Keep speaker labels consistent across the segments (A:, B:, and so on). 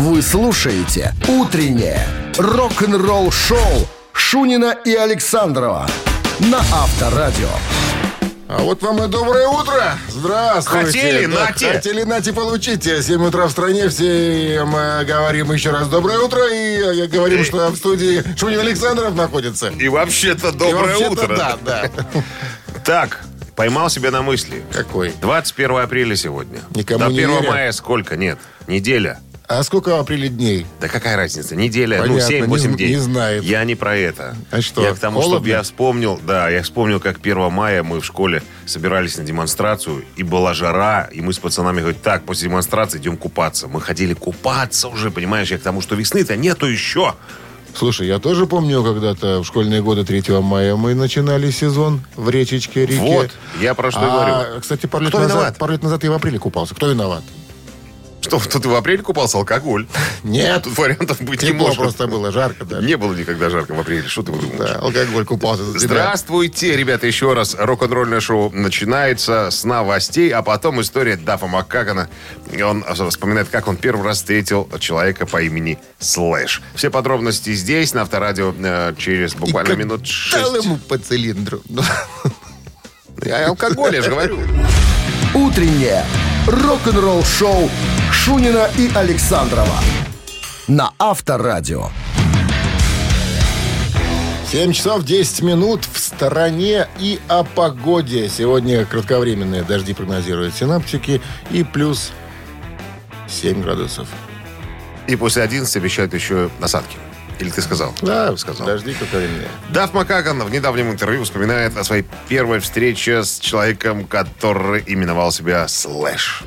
A: Вы слушаете «Утреннее рок-н-ролл-шоу» Шунина и Александрова на Авторадио.
B: А вот вам и доброе утро. Здравствуйте.
C: Хотели,
B: Да,
C: нате.
B: Хотели, нате, получите. 7 утра в стране. Все мы говорим еще раз доброе утро. И э, говорим, что в студии Шунин Александров находится.
C: И вообще-то
B: И
C: доброе
B: вообще-то
C: утро.
B: Да, да.
C: Так, поймал себя на мысли.
B: Какой?
C: 21 апреля сегодня.
B: Никому
C: До
B: не
C: 1
B: веря.
C: мая сколько? Нет, неделя.
B: А сколько в апреле дней?
C: Да какая разница? Неделя,
B: Понятно,
C: ну 7-8
B: не зн-
C: дней.
B: не знает.
C: Я не про это.
B: А что,
C: Я к тому,
B: холодно?
C: чтобы я вспомнил, да, я вспомнил, как 1 мая мы в школе собирались на демонстрацию, и была жара, и мы с пацанами говорим, так, после демонстрации идем купаться. Мы ходили купаться уже, понимаешь, я к тому, что весны-то нету еще.
B: Слушай, я тоже помню, когда-то в школьные годы 3 мая мы начинали сезон в речечке, реке.
C: Вот, я про что
B: А,
C: говорю.
B: Кстати, пару лет,
C: Кто
B: назад,
C: виноват?
B: пару лет назад я в апреле купался. Кто виноват?
C: Что, тут и в апреле купался алкоголь?
B: Нет.
C: Тут вариантов быть не может.
B: просто было, жарко, да.
C: Не было никогда жарко в апреле. Что ты думаешь?
B: Да, алкоголь купался за тебя.
C: Здравствуйте, ребята, еще раз. Рок-н-ролльное шоу начинается с новостей, а потом история Дафа Маккагана. Он вспоминает, как он первый раз встретил человека по имени Слэш. Все подробности здесь, на Авторадио, э, через буквально
B: И как
C: минут
B: Дал
C: шесть.
B: ему по цилиндру.
C: Я алкоголь, я же говорю.
A: «Утреннее рок-н-ролл-шоу» Шунина и Александрова на Авторадио.
B: 7 часов 10 минут в стороне и о погоде. Сегодня кратковременные дожди прогнозируют синаптики и плюс 7 градусов.
C: И после 11 обещают еще насадки. Или ты сказал?
B: Да,
C: сказал.
B: дожди кратковременные.
C: Даф Макаган в недавнем интервью вспоминает о своей первой встрече с человеком, который именовал себя Слэш.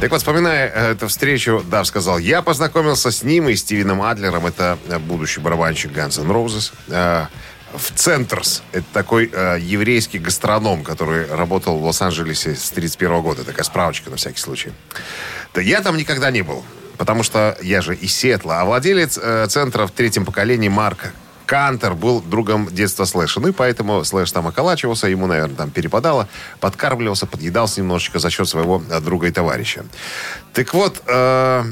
C: Так вот, вспоминая э, эту встречу, Дав сказал, я познакомился с ним и Стивеном Адлером, это э, будущий барабанщик Guns N' Roses, э, в Центрс. Это такой э, еврейский гастроном, который работал в Лос-Анджелесе с 31 года. Такая справочка на всякий случай. Да я там никогда не был, потому что я же из Сиэтла. А владелец э, центра в третьем поколении Марк Кантер был другом детства Слэша. Ну и поэтому Слэш там околачивался, ему, наверное, там перепадало, подкармливался, подъедался немножечко за счет своего э, друга и товарища. Так вот, э,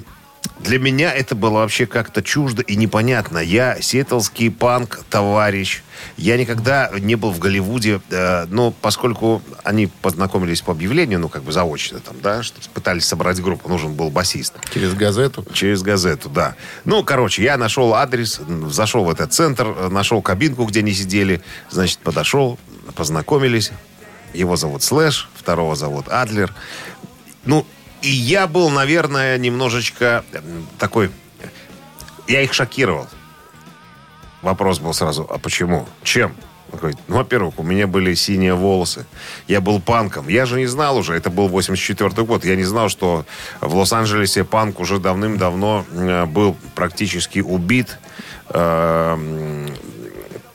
C: для меня это было вообще как-то чуждо и непонятно. Я сиэтлский панк, товарищ. Я никогда не был в Голливуде, э, но поскольку они познакомились по объявлению, ну, как бы заочно там, да, что пытались собрать группу, нужен был басист.
B: Через газету.
C: Через газету, да. Ну, короче, я нашел адрес, зашел в этот центр, нашел кабинку, где они сидели. Значит, подошел, познакомились. Его зовут Слэш, второго зовут Адлер. Ну, и я был, наверное, немножечко такой... Я их шокировал. Вопрос был сразу, а почему? Чем? Говорит, ну, во-первых, у меня были синие волосы. Я был панком. Я же не знал уже, это был 84 год. Я не знал, что в Лос-Анджелесе панк уже давным-давно э, был практически убит. Э, м,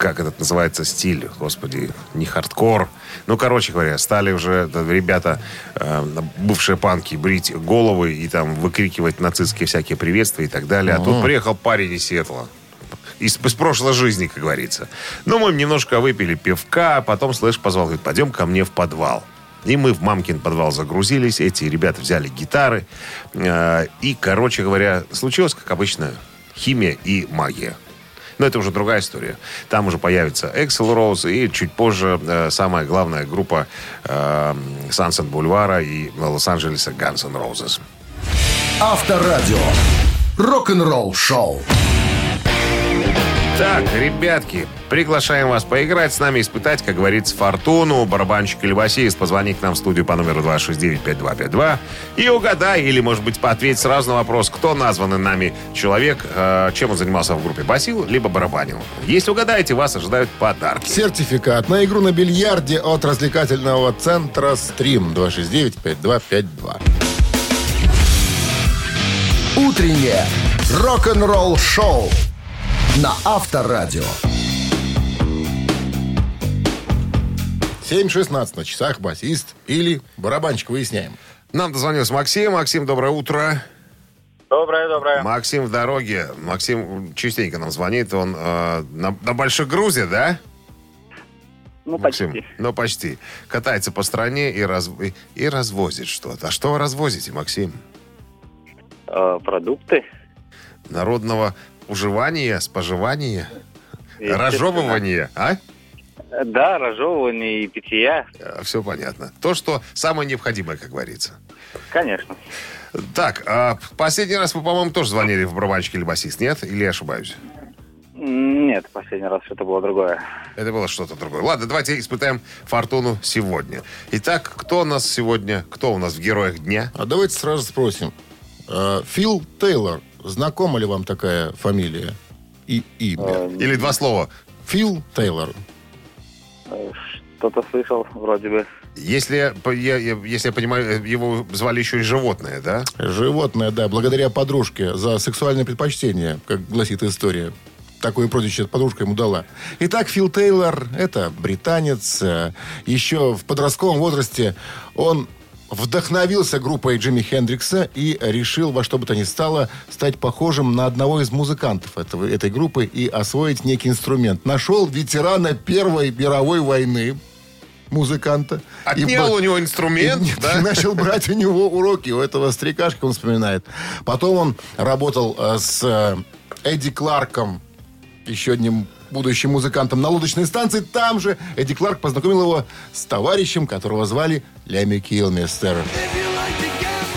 C: как этот называется стиль, господи, не хардкор. Ну, короче говоря, стали уже ребята, э, бывшие панки, брить головы и там выкрикивать нацистские всякие приветствия и так далее. А тут приехал парень из Сиэтла. Из, из прошлой жизни, как говорится. Ну, мы немножко выпили пивка, а потом Слэш позвал, говорит, пойдем ко мне в подвал. И мы в мамкин подвал загрузились, эти ребята взяли гитары. э, и, короче говоря, случилось, как обычно, химия и магия. Но это уже другая история. Там уже появится Excel Rose и чуть позже э, самая главная группа э, Sunset Бульвара и Лос-Анджелеса Guns N' Roses.
A: Авторадио. Рок-н-ролл шоу.
C: Так, ребятки, приглашаем вас поиграть с нами, испытать, как говорится, фортуну. Барабанщик или басист, позвони к нам в студию по номеру 269-5252 и угадай, или, может быть, ответь сразу на вопрос, кто названный нами человек, э, чем он занимался в группе басил, либо барабанил. Если угадаете, вас ожидают подарки.
B: Сертификат на игру на бильярде от развлекательного центра «Стрим» 269-5252.
A: Утреннее рок-н-ролл шоу на Авторадио.
B: 7.16 на часах басист или барабанщик. Выясняем.
C: Нам дозвонился Максим. Максим, доброе утро.
D: Доброе, доброе.
C: Максим в дороге. Максим частенько нам звонит. Он э, на, на Большой Грузе, да?
D: Ну,
C: Максим?
D: почти.
C: Ну, почти. Катается по стране и, раз, и, и развозит что-то. А что вы развозите, Максим?
D: Э, продукты.
C: Народного уживания, споживания,
D: естественно.
C: разжевывания, а?
D: Э, Да, разжевывание и питья,
C: Все понятно. То, что самое необходимое, как говорится.
D: конечно.
C: Так, а последний раз вы, по-моему, тоже звонили в барабанщик или басист, нет? Или я ошибаюсь?
D: Нет, последний раз что-то было другое.
C: Это было что-то другое. Ладно, давайте испытаем фортуну сегодня. Итак, кто у нас сегодня? Кто у нас в героях дня?
B: А давайте сразу спросим. Э, Фил Тейлор. Знакома ли вам такая фамилия и имя?
D: Э,
C: Или два слова.
B: Фил Тейлор.
D: э, Что-то слышал, вроде бы.
C: Если я, если я понимаю, его звали еще и животное, да?
B: Животное, да, благодаря подружке за сексуальное предпочтение, как гласит история. Такое прозвище подружка ему дала. Итак, Фил Тейлор, это британец. э, Еще в подростковом возрасте он вдохновился группой Джимми Хендрикса и решил во что бы то ни стало стать похожим на одного из музыкантов этого, этой группы и освоить некий инструмент. Нашел ветерана Первой мировой войны, музыканта. И
C: Отнял
B: б-
C: у него инструмент,
B: и
C: да?
B: начал брать у него уроки, у этого старикашка, он вспоминает. Потом он работал э, с э, Эдди Кларком, еще одним будущим музыкантом на лодочной станции. Там же Эдди Кларк познакомил его с товарищем, которого звали Леми Килмистер.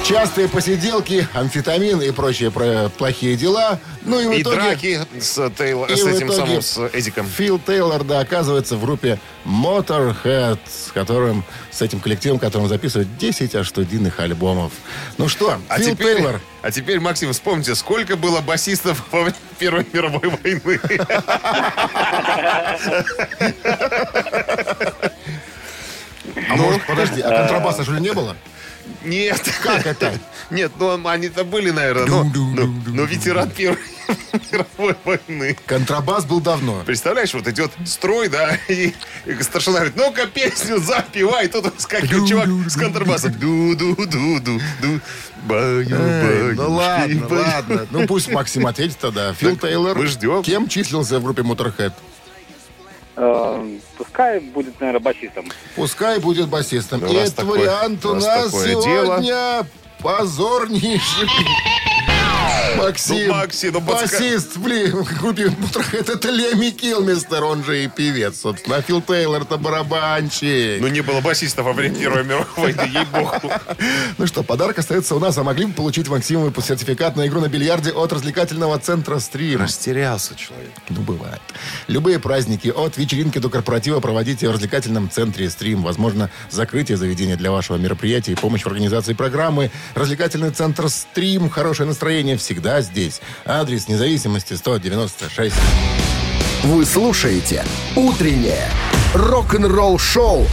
B: Частые посиделки, амфетамин и прочие про- плохие дела. Ну и в
C: И
B: итоге...
C: драки с, Тейло-
B: И
C: с этим самым, с Эдиком.
B: Фил Тейлор, да, оказывается в группе Motorhead, с которым, с этим коллективом, которым записывают 10 аж студийных альбомов. Ну что,
C: А
B: Фил
C: теперь,
B: Тейлор,
C: а теперь, Максим, вспомните, сколько было басистов во время Первой мировой войны?
B: а может, подожди, а контрабаса ли не было?
C: Нет.
B: Как это?
C: Нет, ну они-то были, наверное, но, но, но ветеран Первой мировой войны.
B: Контрабас был давно.
C: Представляешь, вот идет строй, да, и, и старшина говорит, ну-ка песню запивай. Тут скакивает чувак с контрабасом. Ду-ду-ду-ду-ду. Баю,
B: Эй, ну
C: баю,
B: ладно,
C: баю.
B: ладно. Ну пусть Максим ответит тогда. Фил Тейлор
C: мы ждем.
B: кем числился в группе Motorhead?
D: Э, Пускай будет, наверное, басистом.
B: Пускай будет басистом.
C: Ну,
B: И этот вариант у нас
C: такое
B: сегодня позорнейший. Максим,
C: Ну, Максим, ну, подска-
B: басист блин, в группе Motorhead это Леми Килмистер, он же и певец, собственно. А Фил Тейлор это барабанщик.
C: Ну, не было басиста во время Первой мировой войны, ей-богу.
B: Ну что, подарок остается у нас, а могли бы получить Максиму сертификат на игру на бильярде от развлекательного центра «Стрим».
C: Растерялся человек.
B: Ну, бывает. Любые праздники от вечеринки до корпоратива проводите в развлекательном центре «Стрим». Возможно, закрытие заведения для вашего мероприятия и помощь в организации программы. Развлекательный центр «Стрим». Хорошее настроение всегда здесь. Адрес независимости 196.
A: Вы слушаете «Утреннее рок-н-ролл-шоу»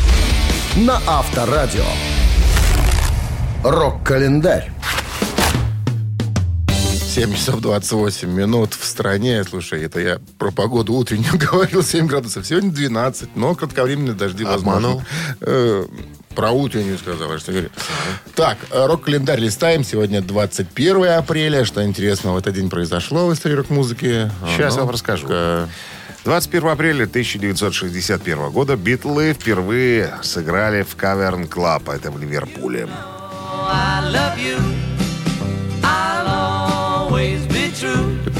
A: на Авторадио. Рок-календарь.
B: 7 часов 28 минут в стране. Слушай, это я про погоду утреннюю говорил, 7 градусов. Сегодня 12, но кратковременные дожди
C: Обманул.
B: Про утреннюю сказала, что говорю. Так, э, рок-календарь листаем. Сегодня 21 апреля. Что интересного в этот день произошло в истории рок-музыки?
C: Сейчас
B: А,
C: я вам
B: ну,
C: расскажу.
B: ка-
C: 21 апреля 1961 года Битлы впервые сыграли в Cavern Club, это в Ливерпуле.
E: I love you.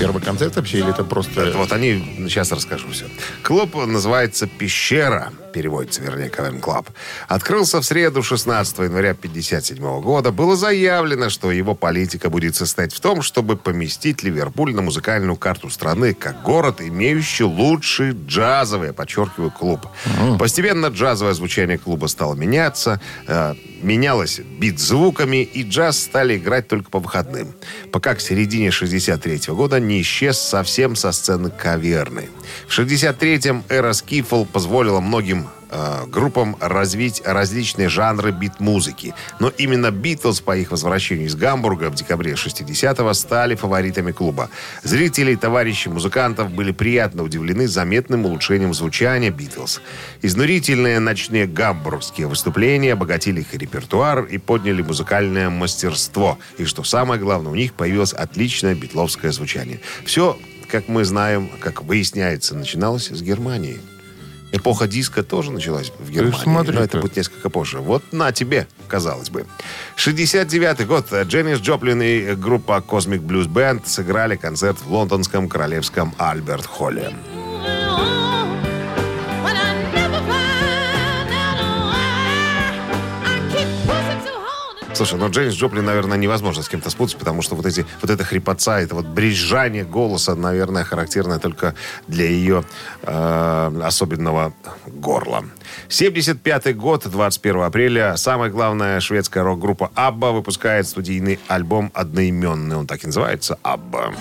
B: Первый концерт вообще или это просто...
C: Это вот они, сейчас расскажу все. Клуб называется «Пещера», переводится, вернее, Cavern Club. Открылся в среду 16 января 1957 года. Было заявлено, что его политика будет состоять в том, чтобы поместить Ливерпуль на музыкальную карту страны как город, имеющий лучший джазовый, подчеркиваю, клуб. Постепенно джазовое звучание клуба стало меняться, менялось бит звуками, и джаз стали играть только по выходным. Пока к середине 63 года не исчез совсем со сцены каверны. В 63-м эра скифл позволила многим э, группам развить различные жанры бит-музыки. Но именно Битлз по их возвращению из Гамбурга в декабре 60-го стали фаворитами клуба. Зрители и товарищи музыкантов были приятно удивлены заметным улучшением звучания Битлз. Изнурительные ночные гамбургские выступления обогатили их репертуар и подняли музыкальное мастерство. И что самое главное, у них появилось отличное битловское звучание. Все, как мы знаем, как выясняется, начиналось с Германии. Эпоха диска тоже началась в Германии.
B: смотри-ка.
C: но это будет несколько позже. Вот на тебе, казалось бы. 69-й год. Дженнис Джоплин и группа Cosmic Blues Band сыграли концерт в лондонском королевском Альберт Слушай, ну Дженнис Джоплин, наверное, невозможно с кем-то спутать, потому что вот эти, вот эта хрипотца, это вот брезжание голоса, наверное, характерное только для ее э, особенного горла. 75 год, 21 апреля, самая главная шведская рок-группа Абба выпускает студийный альбом одноименный. Он так и называется «Абба».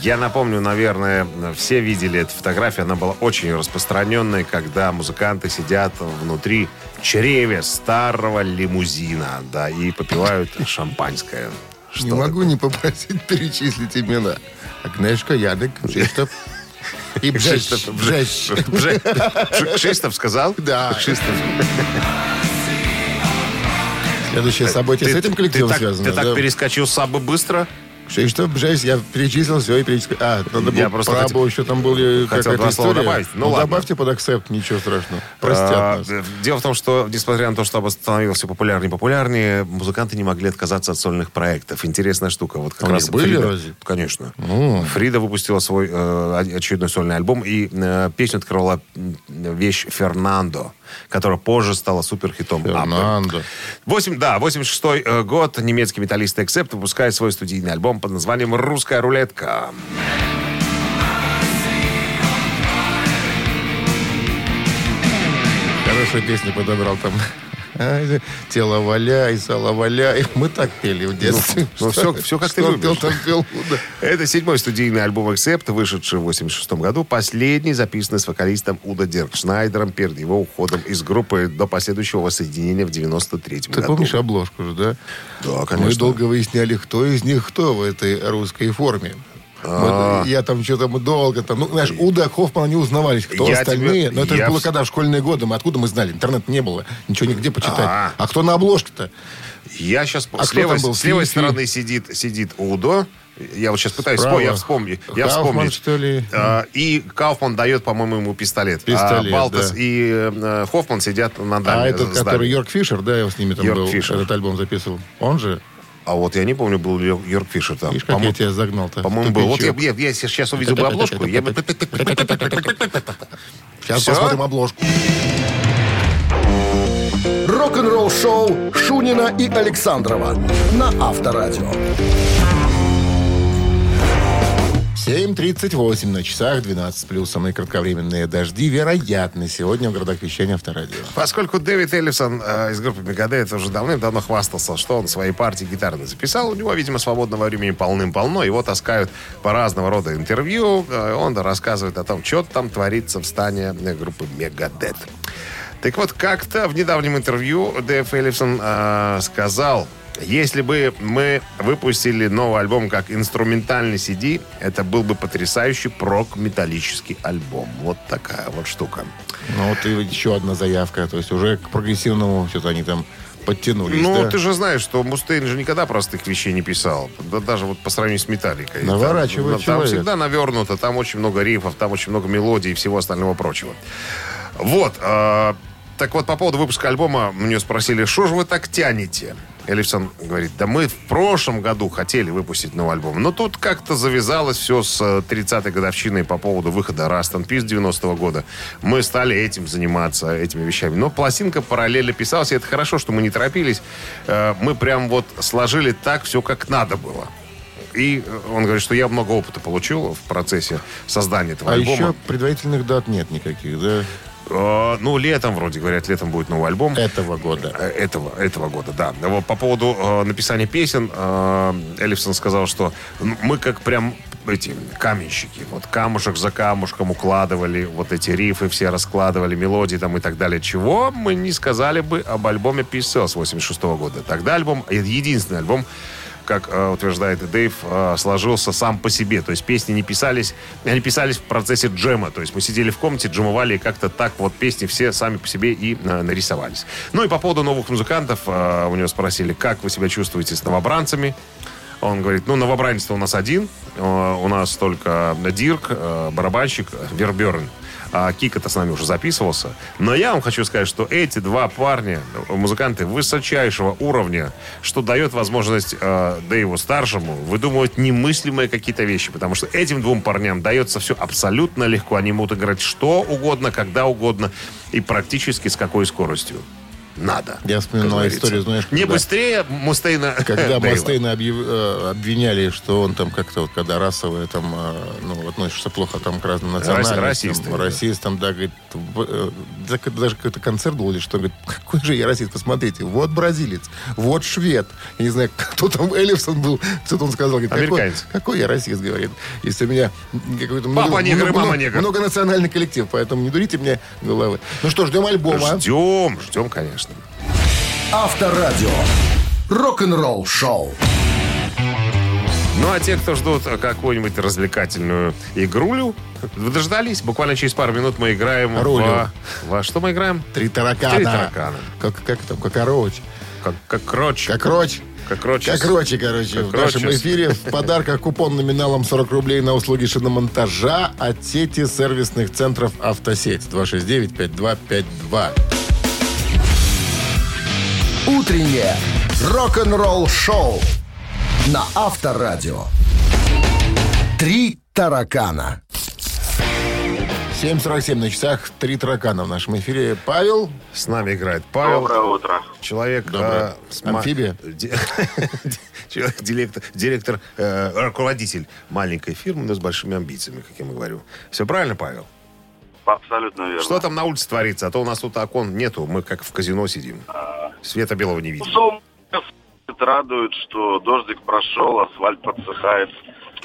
C: Я напомню, наверное, все видели эту фотографию. Она была очень распространенной, когда музыканты сидят внутри чреве старого лимузина, да, и попивают шампанское. Что
B: Не
C: такое?
B: могу не попросить перечислить имена. Агнешка, Ядек, Кшиштоф и Бжещ.
C: Кшиштоф-
B: Бжещ.
C: Бже- Кши- Кшиштоф сказал?
B: Да.
C: Кшиштоф.
B: Следующее событие с
C: Ты-
B: этим
C: ты
B: коллективом
C: так-
B: связано.
C: Ты так
B: да.
C: перескочил сабы быстро?
B: Кшиштоф, Бжещ, я перечислил все и перечислил. А, надо
C: Я
B: было
C: просто
B: про
C: хотел-
B: еще там были
C: хотел
B: какая-то
C: два слова
B: история.
C: добавить. Ну, ладно.
B: добавьте под акцепт, ничего страшного. Простят
C: А,
B: нас.
C: Дело в том, что, несмотря на то, что все популярнее и популярнее, музыканты не могли отказаться от сольных проектов. Интересная штука. Вот как
B: у
C: раз
B: были
C: Фрида-
B: разве?
C: Конечно. Фрида выпустила свой э, очередной сольный альбом, и э, песню открывала вещь «Фернандо», которая позже стала суперхитом.
B: Фернандо.
C: 8, да, 86 э, год немецкий металлист Accept выпускает свой студийный альбом под названием «Русская рулетка».
B: Хорошую песню подобрал там. Ай, Тело валяй, сало валяй. Мы так пели в детстве.
C: ну, всё- всё как ты
B: Что
C: любишь.
B: пел, там пел. Да.
C: Это седьмой студийный альбом Accept, вышедший в 86 году. Последний, записанный с вокалистом Удо Диркшнайдером перед его уходом из группы до последующего воссоединения в 93
B: Ты
C: году.
B: помнишь обложку же, да?
C: Да,
B: Мы
C: конечно.
B: долго выясняли, кто из них кто в этой русской форме.
C: А.
B: Вот я там что-то мы долго там, ну, знаешь, Уда Хоффмана не узнавались, кто
C: Я
B: остальные.
C: тебе-
B: Но это
C: я
B: было когда в школьные годы, мы откуда мы знали? Интернет не было, ничего нигде почитать.
C: А.
B: А, кто на обложке-то?
C: Я сейчас...
B: А
C: с, левой,
B: был?
C: с левой стороны сидит, сидит Удо. Я вот сейчас пытаюсь вспомнить. Я вспомню. Я
B: Кауфман, что ли?
C: А, и Кауфман дает, по-моему, ему пистолет.
B: Пистолет,
C: а Балтас
B: да.
C: и э, Хоффман сидят на дальнем
B: А этот,
C: здании.
B: который Йорк Фишер, да, я с ними там
C: Йорк
B: был,
C: Фишер.
B: этот альбом записывал. Он же?
C: А вот я не помню, был ли Йорк Фишер там.
B: Видишь, как я тебя загнал-то?
C: По-моему, был. Вот я, я- я сейчас увидел бы обложку. Я бы...
B: Сейчас посмотрим обложку.
A: Рок-н-ролл шоу Шунина и Александрова на Авторадио.
B: 7.38 на часах, 12 с плюсом и кратковременные дожди. Вероятно, сегодня в городах вещания Авторадио.
C: Поскольку Дэвид Эллисон э, из группы Мегадет уже давным-давно хвастался, что он свои партии гитарные записал, у него, видимо, свободного времени полным-полно, его таскают по разного рода интервью, э, он рассказывает о том, что там творится в стане э, группы Мегадет. Так вот, как-то в недавнем интервью Дэв Эллисон э, сказал, если бы мы выпустили новый альбом как инструментальный CD, это был бы потрясающий прок-металлический альбом. Вот такая вот штука.
B: Ну, вот и еще одна заявка. То есть уже к прогрессивному что-то они там подтянулись,
C: Ну,
B: да?
C: ты же знаешь, что Мустейн же никогда простых вещей не писал. Да даже вот по сравнению с Металликой.
B: Наворачивает
C: там, там
B: человек.
C: всегда навернуто, там очень много рифов, там очень много мелодий и всего остального прочего. Вот. э, так вот, по поводу выпуска альбома мне спросили, что же вы так тянете? Элифсон говорит, да мы в прошлом году хотели выпустить новый альбом, но тут как-то завязалось все с э, 30-й годовщиной по поводу выхода Rust and Peace 90-го года. Мы стали этим заниматься, этими вещами. Но пластинка параллельно писалась, и это хорошо, что мы не торопились. Э, Мы прям вот сложили так все, как надо было. И э, он говорит, что я много опыта получил в процессе создания этого
B: А
C: альбома.
B: еще предварительных дат нет никаких, да?
C: Э, ну, летом, вроде говорят, летом будет новый альбом.
B: Этого года.
C: Э, Этого, этого года, да. Вот по поводу э, написания песен, э, Эллифсон сказал, что мы как прям эти каменщики. Вот камушек за камушком укладывали вот эти рифы, все раскладывали, мелодии там и так далее. Чего мы не сказали бы об альбоме Peace Cells 86 года. Тогда альбом, э, единственный альбом, как э, утверждает Дэйв, э, сложился сам по себе. То есть песни не писались, они писались в процессе джема. То есть мы сидели в комнате, джемовали, и как-то так вот песни все сами по себе и э, нарисовались. Ну и по поводу новых музыкантов, у него спросили, как вы себя чувствуете с новобранцами. Он говорит, ну, новобранец у нас один. У нас только Дирк, барабанщик, Верберн. А Кика-то с нами уже записывался. Но я вам хочу сказать, что эти два парня, музыканты высочайшего уровня, что дает возможность э, Дэйву старшему выдумывать немыслимые какие-то вещи. Потому что этим двум парням дается все абсолютно легко. Они могут играть что угодно, когда угодно и практически с какой скоростью надо.
B: Я
C: говорится.
B: историю, знаешь,
C: Не
B: когда-
C: быстрее Мустейна
B: Когда
C: Дейла.
B: Мастейна объяв- э, обвиняли, что он там как-то вот, когда расовые там, э, ну, относишься плохо там к разным национальностям.
C: расисты, да.
B: Расистам, да, говорит, э, даже какой-то концерт был или что, говорит, какой же я расист, посмотрите, вот бразилец, вот швед, я не знаю, кто там, Эллифсон был, что-то он сказал, говорит, какой,
C: Американец.
B: какой я расист, говорит, если у меня какой-то
C: Папа
B: много-
C: негр
B: много-
C: мама негр.
B: многонациональный коллектив, поэтому не дурите мне головы. Ну что, ждем альбома.
C: Ждем, ждем, конечно.
A: Авторадио. Рок-н-ролл шоу.
C: Ну, а те, кто ждут какую-нибудь развлекательную игрулю, вы дождались? Буквально через пару минут мы играем
B: Рулю.
C: в... Во что мы играем?
B: Три таракана.
C: Три таракана.
B: Как, как там, как ороч.
C: Как, как кроч.
B: Как роч.
C: Как роч.
B: Как рочи, короче.
C: Как
B: в нашем эфире в подарках купон номиналом 40 рублей на услуги шиномонтажа от сети сервисных центров «Автосеть». 269-5252.
A: Утреннее рок-н-ролл шоу на Авторадио. Три таракана.
B: 7.47 на часах. Три таракана в нашем эфире. Павел.
C: С нами играет Павел.
D: Доброе утро.
C: Человек...
B: Доброе.
C: э,
B: Амфибия?
C: Человек, директор, директор э, руководитель маленькой фирмы, но с большими амбициями, как я ему говорю. Все правильно, Павел?
D: Абсолютно верно.
C: Что там на улице творится? А то у нас тут окон нету, мы как в казино сидим. Света белого не.
D: Солнце радует, что дождик прошел, асфальт подсыхает.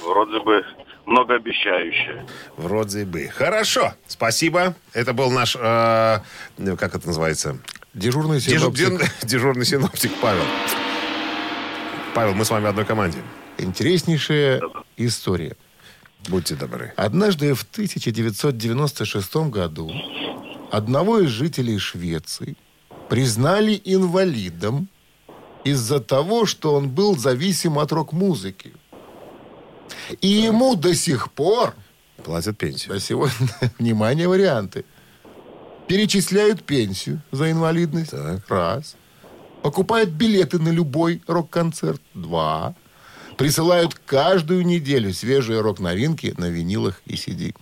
D: Вроде бы многообещающе.
C: Вроде бы. Хорошо, спасибо. Это был наш, э, как это называется?
B: Дежурный
C: Дежу-
B: синоптик.
C: дежурный, дежурный синоптик Павел. Павел, мы с вами в одной команде.
B: Интереснейшая история.
C: Будьте добры.
B: Однажды в 1996 году одного из жителей Швеции признали инвалидом из-за того, что он был зависим от рок-музыки. И ему до сих пор,
C: Платят пенсию.
B: до сегодня, внимание, варианты, перечисляют пенсию за инвалидность. Раз. Покупают билеты на любой рок-концерт. Два. Присылают каждую неделю свежие рок-новинки на винилах и CD.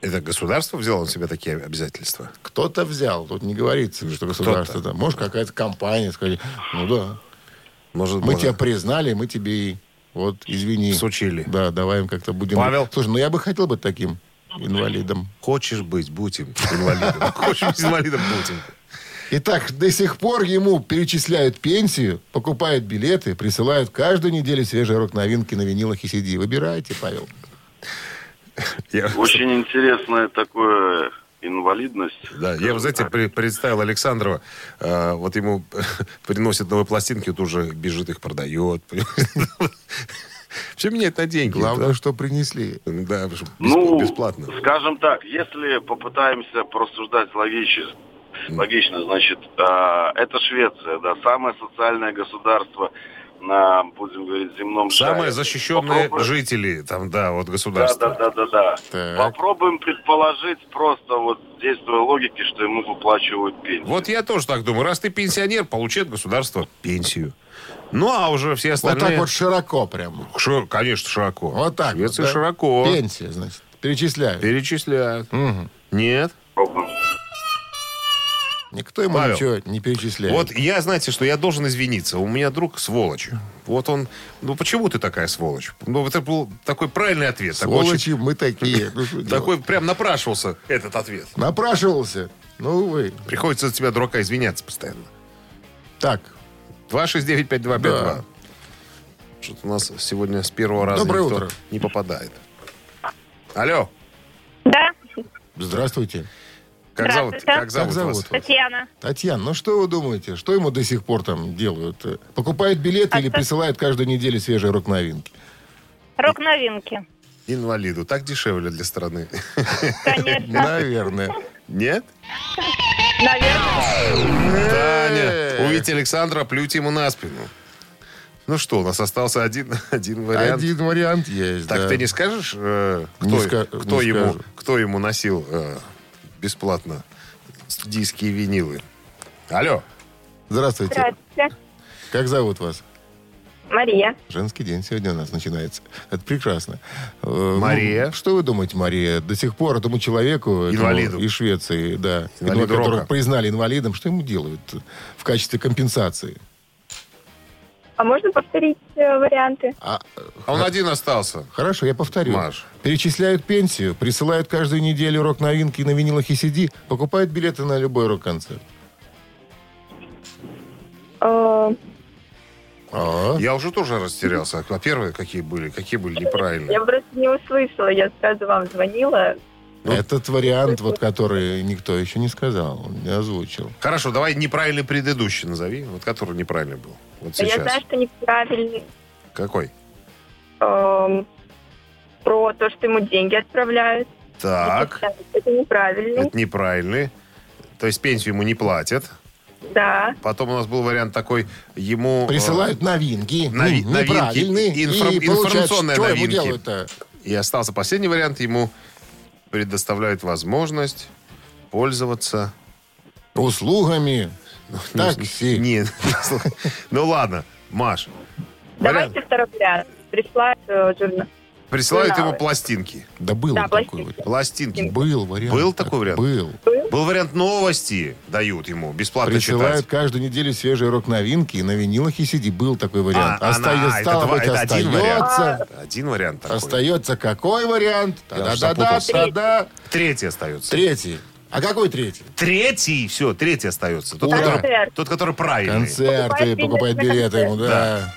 C: Это государство взяло на себя такие обязательства?
B: Кто-то взял, тут не говорится, что государство. Да. Может, какая-то компания сказали, ну да,
C: Может,
B: мы
C: было-
B: тебя признали, мы тебе и вот, извини.
C: Всучили.
B: Да, давай им как-то будем...
C: Павел?
B: Слушай, ну я бы хотел быть таким инвалидом.
C: Хочешь быть, будь им инвалидом. Хочешь быть инвалидом, будь им.
B: Итак, до сих пор ему перечисляют пенсию, покупают билеты, присылают каждую неделю свежие рок-новинки на винилах и CD. Выбирайте, Павел.
C: Я-
D: Очень интересная такое инвалидность.
C: Да, я, вы знаете, при- представил Александрова, э, вот ему приносят новые пластинки, тут уже бежит их продает. Все меняет на деньги.
B: Главное, что принесли.
C: Да, бесп-
D: Ну,
C: бесплатно.
D: скажем так, если попытаемся порассуждать логично, логично, значит, а, это Швеция, да, самое социальное государство на, будем говорить, земном шаре.
C: Самые защищенные
D: Попробуем-
C: жители, там, да, вот
D: Да,
C: государства.
D: да, да, да, да.
B: Так.
D: Попробуем предположить просто вот действуя логике, что ему выплачивают пенсию.
C: Вот я тоже так думаю. Раз ты пенсионер, получает государство пенсию. Ну, а уже все
B: Вот
C: остальные...
B: так вот широко прям.
C: Шир- Конечно, широко.
B: Вот так.
C: Швеция
B: вот, да?
C: широко.
B: Пенсия, значит. Перечисляют.
C: Перечисляют.
B: Мгм.
C: Нет.
D: Попробуем.
B: Никто ему
C: Павел,
B: ничего не перечисляет.
C: Вот я, знаете, что я должен извиниться. У меня друг сволочь. Вот он... Ну, почему ты такая сволочь? Ну, это был такой правильный ответ. Такой,
B: Сволочи мы такие. Ну,
C: такой прям напрашивался этот ответ.
B: Напрашивался. Ну, вы.
C: Приходится за тебя, дурака, извиняться постоянно.
B: Так,
C: 269-5252.
B: Да.
C: Что-то у нас сегодня с первого раза
B: Доброе
C: никто
B: утро.
C: не попадает. Алло.
F: Да,
B: здравствуйте.
C: Как зовут, как зовут
B: Как зовут вас?
F: Татьяна.
B: Татьяна, ну что вы думаете? Что ему до сих пор там делают? Покупают билеты или присылают каждую неделю свежие рок-новинки?
F: Рок-новинки.
C: Инвалиду. Так дешевле для страны.
F: Конечно.
B: Наверное.
C: Нет?
F: Наверное.
C: Таня, увидите Александра, плюйте ему на спину. Ну что, у нас остался один, один вариант.
B: Один вариант есть,
C: Так
B: да.
C: ты не скажешь, э, кто,
B: Не ска-
C: кто
B: не
C: ему,
B: скажу.
C: кто ему носил э, бесплатно студийские винилы? Алло.
B: Здравствуйте.
F: Здравствуйте.
B: Как зовут вас?
F: Мария.
B: Женский день сегодня у нас начинается. Это прекрасно. Э, ну,
C: Мария.
B: что вы думаете, Мария? До сих пор этому человеку...
C: Инвалиду.
B: Из Швеции, да.
C: Инвалиду
B: которого признали инвалидом. Что ему делают в качестве компенсации?
F: А можно повторить э, варианты?
B: А,
C: А он один остался.
B: Хорошо, я повторю.
C: Маш.
B: Перечисляют пенсию, присылают каждую неделю рок-новинки на винилах и CD, покупают билеты на любой рок-концерт.
F: Э,
B: А,
C: Я уже тоже растерялся. А первые какие были? Какие были неправильные?
F: Я просто не услышала. Я сразу вам звонила.
B: Этот вариант, вот который никто еще не сказал, не озвучил.
C: Хорошо, давай неправильный предыдущий назови, вот который неправильный был. Вот
F: Я
C: сейчас.
F: знаю, что неправильный.
C: Какой?
F: Эм, про то, что ему деньги отправляют.
C: Так,
F: Это неправильный.
C: это неправильный. То есть пенсию ему не платят.
F: Да.
C: Потом у нас был вариант такой, ему... э,
B: Присылают новинки,
C: Нови-
B: м,
C: новинки,
B: неправильные,
C: инфра-
B: и получают,
C: информационные
B: что ему
C: новинки.
B: делают-то?
C: И остался последний вариант, ему предоставляют возможность пользоваться...
B: Услугами
C: Ну,
B: такси.
C: Не, слушай. ну ладно, Маш.
F: Давайте второй вариант. Присылают э, журнал.
C: Присылают ему пластинки.
B: Да был
F: Да,
B: такой
F: пластинки.
B: вариант.
C: Пластинки.
B: Был вариант.
C: Был такой вариант?
B: Был.
C: Был вариант новости дают ему, бесплатно
B: Присылают
C: читать.
B: каждую неделю свежие рок-новинки на винилах и CD. Был такой вариант.
C: А,
B: Остается,
C: она- это
B: стало
C: два-
B: быть,
C: это один вариант.
B: остается.
C: Один вариант такой.
B: Остается какой вариант?
C: Я уже
B: Да-да-да,
C: запутался.
B: да
C: Третий остается.
B: Третий. А какой третий?
C: Третий, все, третий остается. Тот,
B: Ура.
C: который,
F: Концерт.
C: тот, который правильный.
B: Концерты,
F: Покупает
B: покупать
F: билеты
B: ему, да.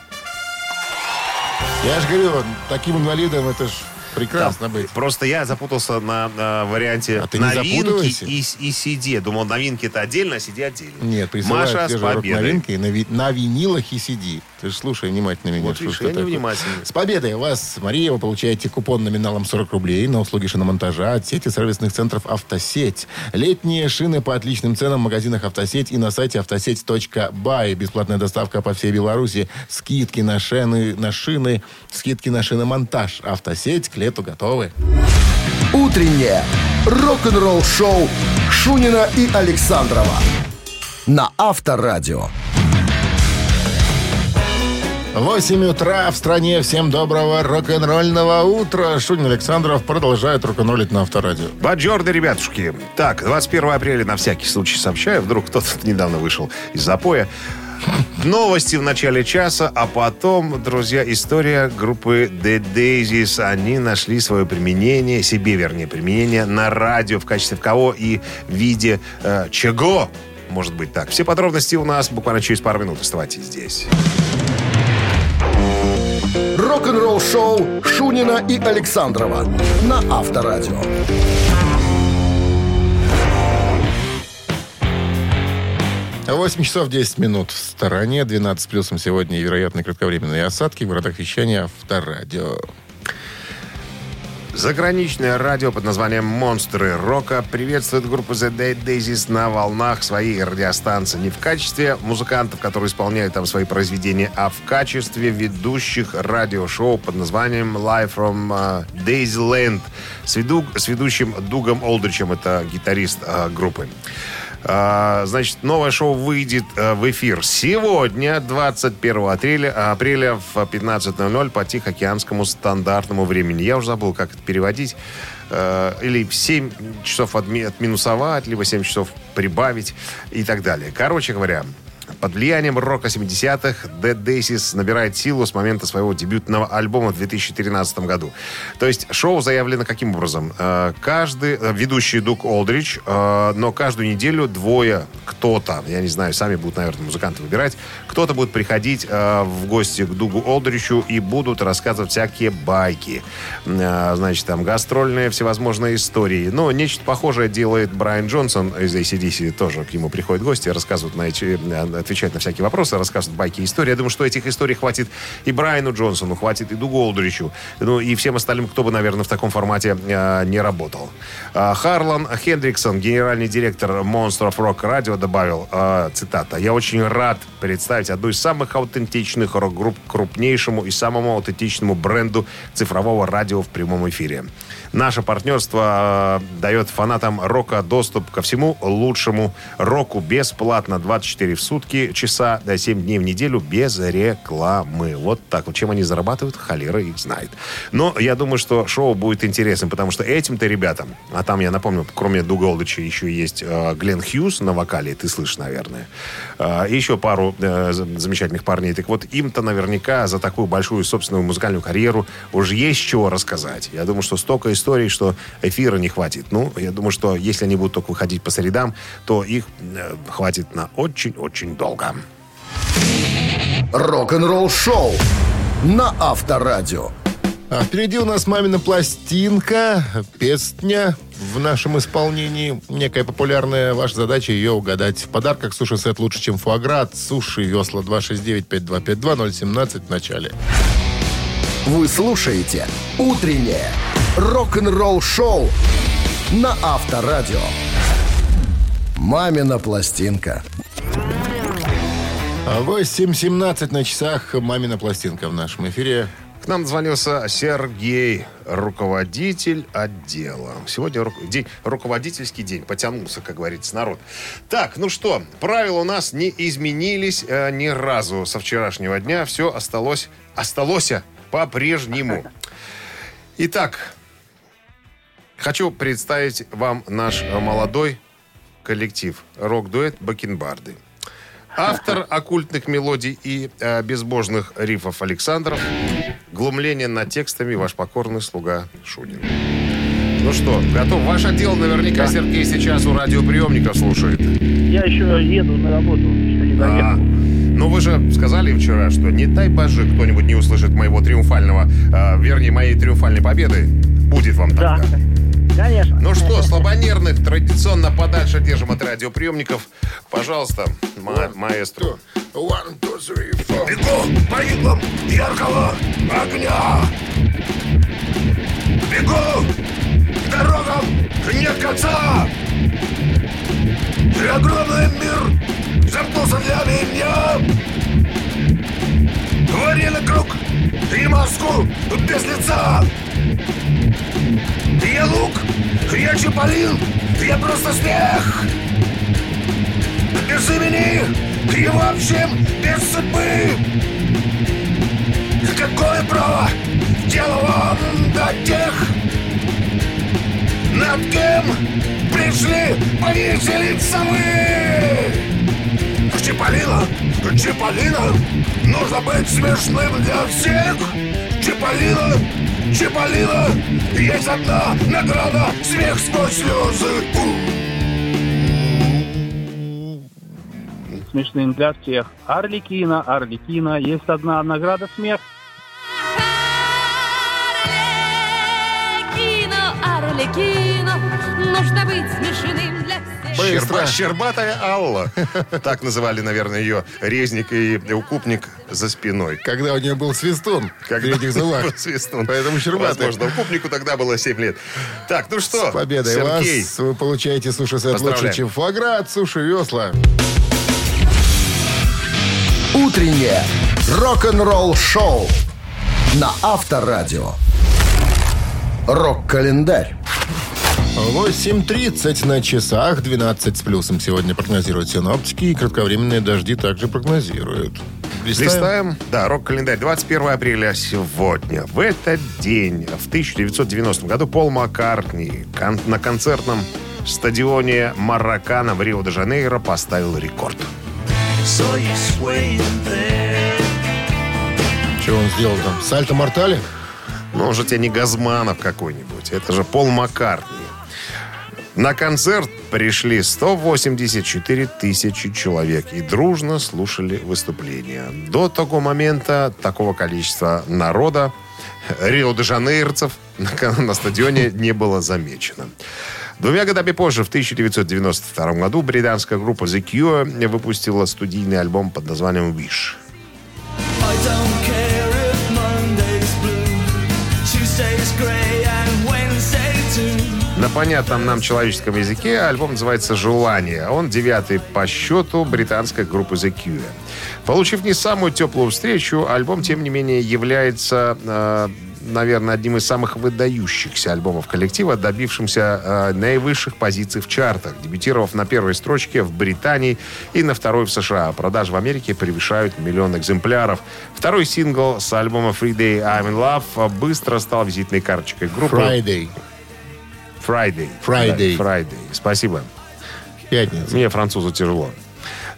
B: Я же говорю, таким инвалидом это ж прекрасно быть.
C: Просто я запутался на, на варианте
B: А ты
C: новинки и, и CD. Думал, новинки это отдельно, а CD отдельно.
B: Нет, присылают
C: Маша с победой.
B: рок-новинки на, ви- на винилах и CD. Ты же слушай внимательно меня.
C: Вот видишь, я невнимательный.
B: С победой вас, Мария, вы получаете купон номиналом 40 рублей на услуги шиномонтажа от сети сервисных центров «Автосеть». Летние шины по отличным ценам в магазинах «Автосеть» и на сайте автосеть.бай. Бесплатная доставка по всей Беларуси. Скидки на шины, на шины, скидки на шиномонтаж. «Автосеть» лету готовы.
A: Утреннее рок-н-ролл-шоу Шунина и Александрова на Авторадио.
B: 8 утра в стране. Всем доброго рок-н-ролльного утра. Шунин Александров продолжает рок-н-роллить на Авторадио.
C: Баджорды, ребятушки. Так, 21 апреля на всякий случай сообщаю. Вдруг кто-то недавно вышел из запоя. Новости в начале часа, а потом, друзья, история группы The Daisies. Они нашли свое применение, себе, вернее, применение на радио в качестве кого и в виде э, чего. Может быть так. Все подробности у нас буквально через пару минут. Оставайтесь здесь.
A: Рок-н-ролл-шоу Шунина и Александрова на Авторадио.
B: 8 часов 10 минут в стороне. 12 плюсом сегодня и вероятные кратковременные осадки в городах вещания Авторадио.
C: Заграничное радио под названием «Монстры рока» приветствует группу The Dead Daisies на волнах своей радиостанции. Не в качестве музыкантов, которые исполняют там свои произведения, а в качестве ведущих радиошоу под названием «Live from uh, Daisyland» с, веду- с ведущим Дугом Олдричем, это гитарист э, группы. А, Значит, новое шоу выйдет э, в эфир сегодня, 21 апреля, апреля в 15.00 по Тихоокеанскому стандартному времени. Я уже забыл, как это переводить. Э, Или 7 часов отми- отминусовать, либо 7 часов прибавить и так далее. Короче говоря, Под влиянием рока 70-х Dead Daisies набирает силу с момента своего дебютного альбома в 2013 году. То есть шоу заявлено каким образом? Э, Каждый, э, ведущий Дуг Олдрич, э, но каждую неделю двое, кто-то, я не знаю, сами будут, наверное, музыканты выбирать, кто-то будет приходить в гости к Дугу Олдричу и будут рассказывать всякие байки. Значит, там гастрольные всевозможные истории. Но нечто похожее делает Брайан Джонсон из ACDC. Тоже к нему приходят гости, рассказывают на эти, э, отвечают на всякие вопросы, рассказывают байки и истории. Я думаю, что этих историй хватит и Брайану Джонсону, хватит и Дугу Олдричу. Ну и всем остальным, кто бы, наверное, в таком формате э, не работал. А, Харлан Хендриксон, генеральный директор Monster of Rock Radio, добавил, э, цитата, «Я очень рад представить одну из самых аутентичных рок-групп крупнейшему и самому аутентичному бренду цифрового радио в прямом эфире. Наше партнерство э, дает фанатам рока доступ ко всему лучшему року бесплатно 24 в сутки, часа до 7 дней в неделю без рекламы. Вот так вот. Чем они зарабатывают, холера их знает. Но я думаю, что шоу будет интересным, потому что этим-то ребятам, а там, я напомню, кроме Дуга Олдича еще есть э, Глен Хьюз на вокале, ты слышишь, наверное. Э, и еще пару э, за- замечательных парней. Так вот, им-то наверняка за такую большую собственную музыкальную карьеру уже есть чего рассказать. Я думаю, что столько историй, что эфира не хватит. Ну, я думаю, что если они будут только выходить по средам, то их э, хватит на очень-очень долго.
A: Рок-н-ролл шоу на Авторадио.
B: А впереди у нас мамина пластинка, песня в нашем исполнении. Некая популярная. Ваша задача ее угадать. В подарках суши-сет лучше, чем фуагра. От суши весла 269-5252-017 в начале.
A: Вы слушаете «Утреннее рок-н-ролл шоу» на Авторадио. «Мамина пластинка».
B: 8.17 на часах. Мамина пластинка в нашем эфире.
C: Нам звонился Сергей, руководитель отдела. Сегодня ру- день, руководительский день. Потянулся, как говорится, народ. Так, ну что, правила у нас не изменились э, ни разу со вчерашнего дня. Все осталось, осталось по-прежнему. Итак, хочу представить вам наш молодой коллектив. Рок-дуэт «Бакенбарды». Автор оккультных мелодий и э, безбожных рифов Александров. Глумление над текстами ваш покорный слуга Шунин. Ну что, готов? Ваш отдел наверняка Сергей сейчас у радиоприемников слушает.
G: Я еще еду на работу, еще не
C: А,
G: доехал.
C: ну вы же сказали вчера, что не дай боже кто-нибудь не услышит моего триумфального, э, вернее, моей триумфальной победы. Будет вам
G: Да,
C: тогда.
G: конечно.
C: Ну что, слабонервных традиционно подальше держим от радиоприемников. Пожалуйста, ма- маэстро.
B: One, two, three, four.
A: Бегу по иглам яркого огня. Бегу к дорогам нет конца. И огромный мир замкнулся для меня. Варили круг и маску без лица. Я лук, я чаполин, я просто смех. Без имени и в общем без судьбы. Какое право дело вам до тех, над кем пришли повеселиться вы? Чиполлино, Чиполлино, нужно быть смешным для всех. Чиполлино, Чиполлино, есть одна награда, смех сквозь слезы.
G: Смешным для всех. Арликина, Арликина, есть одна награда смех.
H: Арлекино, Арлекино, нужно быть смешным для всех.
C: Щерба- Щербатая Алла. Так называли, наверное, ее резник и укупник за спиной.
B: Когда у нее был свистун
C: Как
B: передних зубах.
C: Свистун.
B: Поэтому щербатый.
C: Возможно, укупнику тогда было 7 лет. Так, ну что,
B: С победой
C: Сергей,
B: вас! Вы получаете суши-сет лучше, чем фуагра от суши весла.
A: «Утреннее рок-н-ролл шоу» на Авторадио. Рок-календарь.
B: 8.30 на часах, 12 с плюсом сегодня прогнозируют синоптики, и кратковременные дожди также прогнозируют. Листаем.
C: Листаем. Да, рок-календарь. 21 апреля сегодня. В этот день, в 1990 году, Пол Маккартни кон- на концертном стадионе Маракана в Рио-де-Жанейро поставил рекорд.
B: Что он сделал там? Сальто Мортали?
C: Ну, уже тебе не Газманов какой-нибудь. Это же Пол Маккартни. На концерт пришли 184 тысячи человек и дружно слушали выступления. До того момента такого количества народа рио-де-жанейрцев на, на стадионе не было замечено. Двумя годами позже, в 1992 году, британская группа The Cure выпустила студийный альбом под названием «Wish». На понятном нам человеческом языке альбом называется «Желание». Он девятый по счету британской группы The Cure. Получив не самую теплую встречу, альбом, тем не менее, является, э, наверное, одним из самых выдающихся альбомов коллектива, добившимся э, наивысших позиций в чартах, дебютировав на первой строчке в Британии и на второй в США. Продажи в Америке превышают миллион экземпляров. Второй сингл с альбома «Free Day I'm in Love» быстро стал визитной карточкой группы.
B: Friday.
C: Friday.
B: Friday.
C: Да, Friday. Спасибо.
B: Пятница.
C: Мне французу тяжело.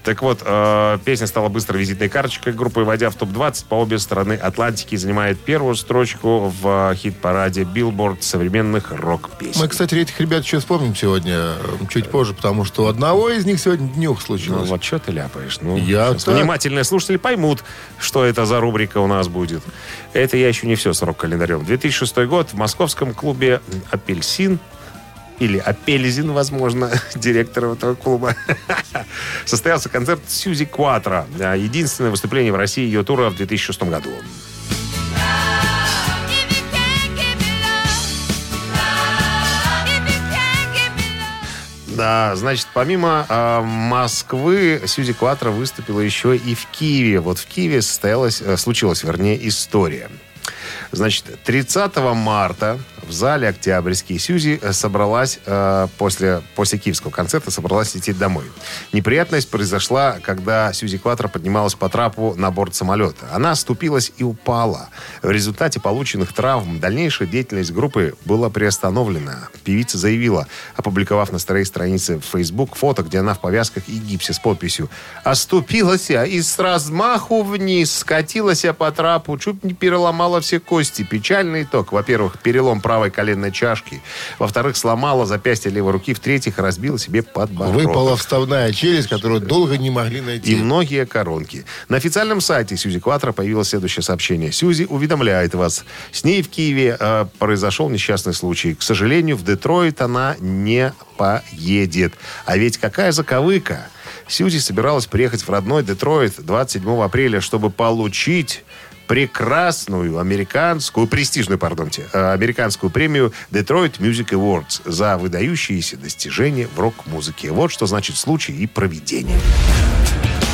C: Так вот, э, песня стала быстро визитной карточкой группы, войдя в топ-20 по обе стороны Атлантики, занимает первую строчку в э, хит-параде Billboard современных рок-песен.
B: Мы, кстати, этих ребят еще вспомним сегодня, э, чуть позже, потому что у одного из них сегодня днюх
C: Ну
B: случилось.
C: вот что ты ляпаешь? Ну,
B: Я так.
C: внимательные слушатели поймут, что это за рубрика у нас будет. Это я еще не все с рок-календарем. 2006 год в московском клубе «Апельсин» или «Апельзин», возможно, директор этого клуба, состоялся концерт Сьюзи Кватро. Да, Единственное выступление в России ее тура в 2006 году. Да, значит, помимо э, Москвы, Сьюзи Кватро выступила еще и в Киеве. Вот в Киеве состоялась, э, случилась, вернее, история. Значит, 30 марта в зале Октябрьский Сьюзи э, собралась э, после, после киевского концерта собралась лететь домой. Неприятность произошла, когда Сьюзи Кватро поднималась по трапу на борт самолета. Она оступилась и упала. В результате полученных травм дальнейшая деятельность группы была приостановлена. Певица заявила, опубликовав на своей странице в Facebook фото, где она в повязках и гипсе с подписью «Оступилась я и с размаху вниз скатилась я по трапу, чуть не переломала все кости. Печальный итог. Во-первых, перелом правой коленной чашки. Во-вторых, сломала запястье левой руки. В-третьих, разбила себе подбородок.
B: Выпала вставная челюсть, которую долго не могли найти.
C: И многие коронки. На официальном сайте Сьюзи Кватро появилось следующее сообщение. Сьюзи уведомляет вас. С ней в Киеве э, произошел несчастный случай. К сожалению, в Детройт она не поедет. А ведь какая заковыка. Сьюзи собиралась приехать в родной Детройт 27 апреля, чтобы получить прекрасную американскую, престижную, пардонте, э, американскую премию Detroit Music Awards за выдающиеся достижения в рок-музыке. Вот что значит случай и проведение.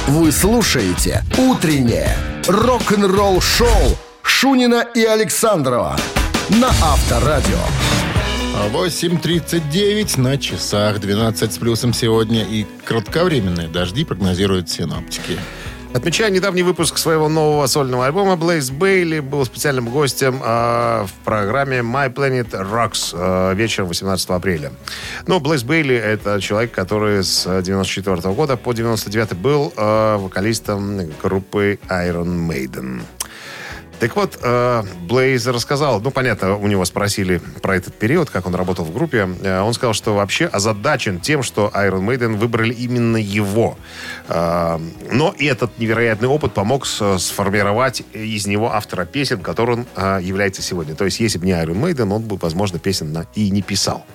I: Вы слушаете «Утреннее рок-н-ролл-шоу» Шунина и Александрова на Авторадио.
B: 8.39 на часах, 12 с плюсом сегодня и кратковременные дожди прогнозируют синоптики.
C: Отмечая недавний выпуск своего нового сольного альбома, Блейз Бейли был специальным гостем э, в программе My Planet Rocks э, вечером 18 апреля. Ну, Блейз Бейли — это человек, который с 94 года по 99 был э, вокалистом группы Iron Maiden. Так вот, э, Блейз рассказал, ну, понятно, у него спросили про этот период, как он работал в группе. Э, Он сказал, что вообще озадачен тем, что Iron Maiden выбрали именно его. Э, Но и этот невероятный опыт помог сформировать из него автора песен, которым он э, является сегодня. То есть, если бы не Iron Maiden, он бы, возможно, песен и не писал.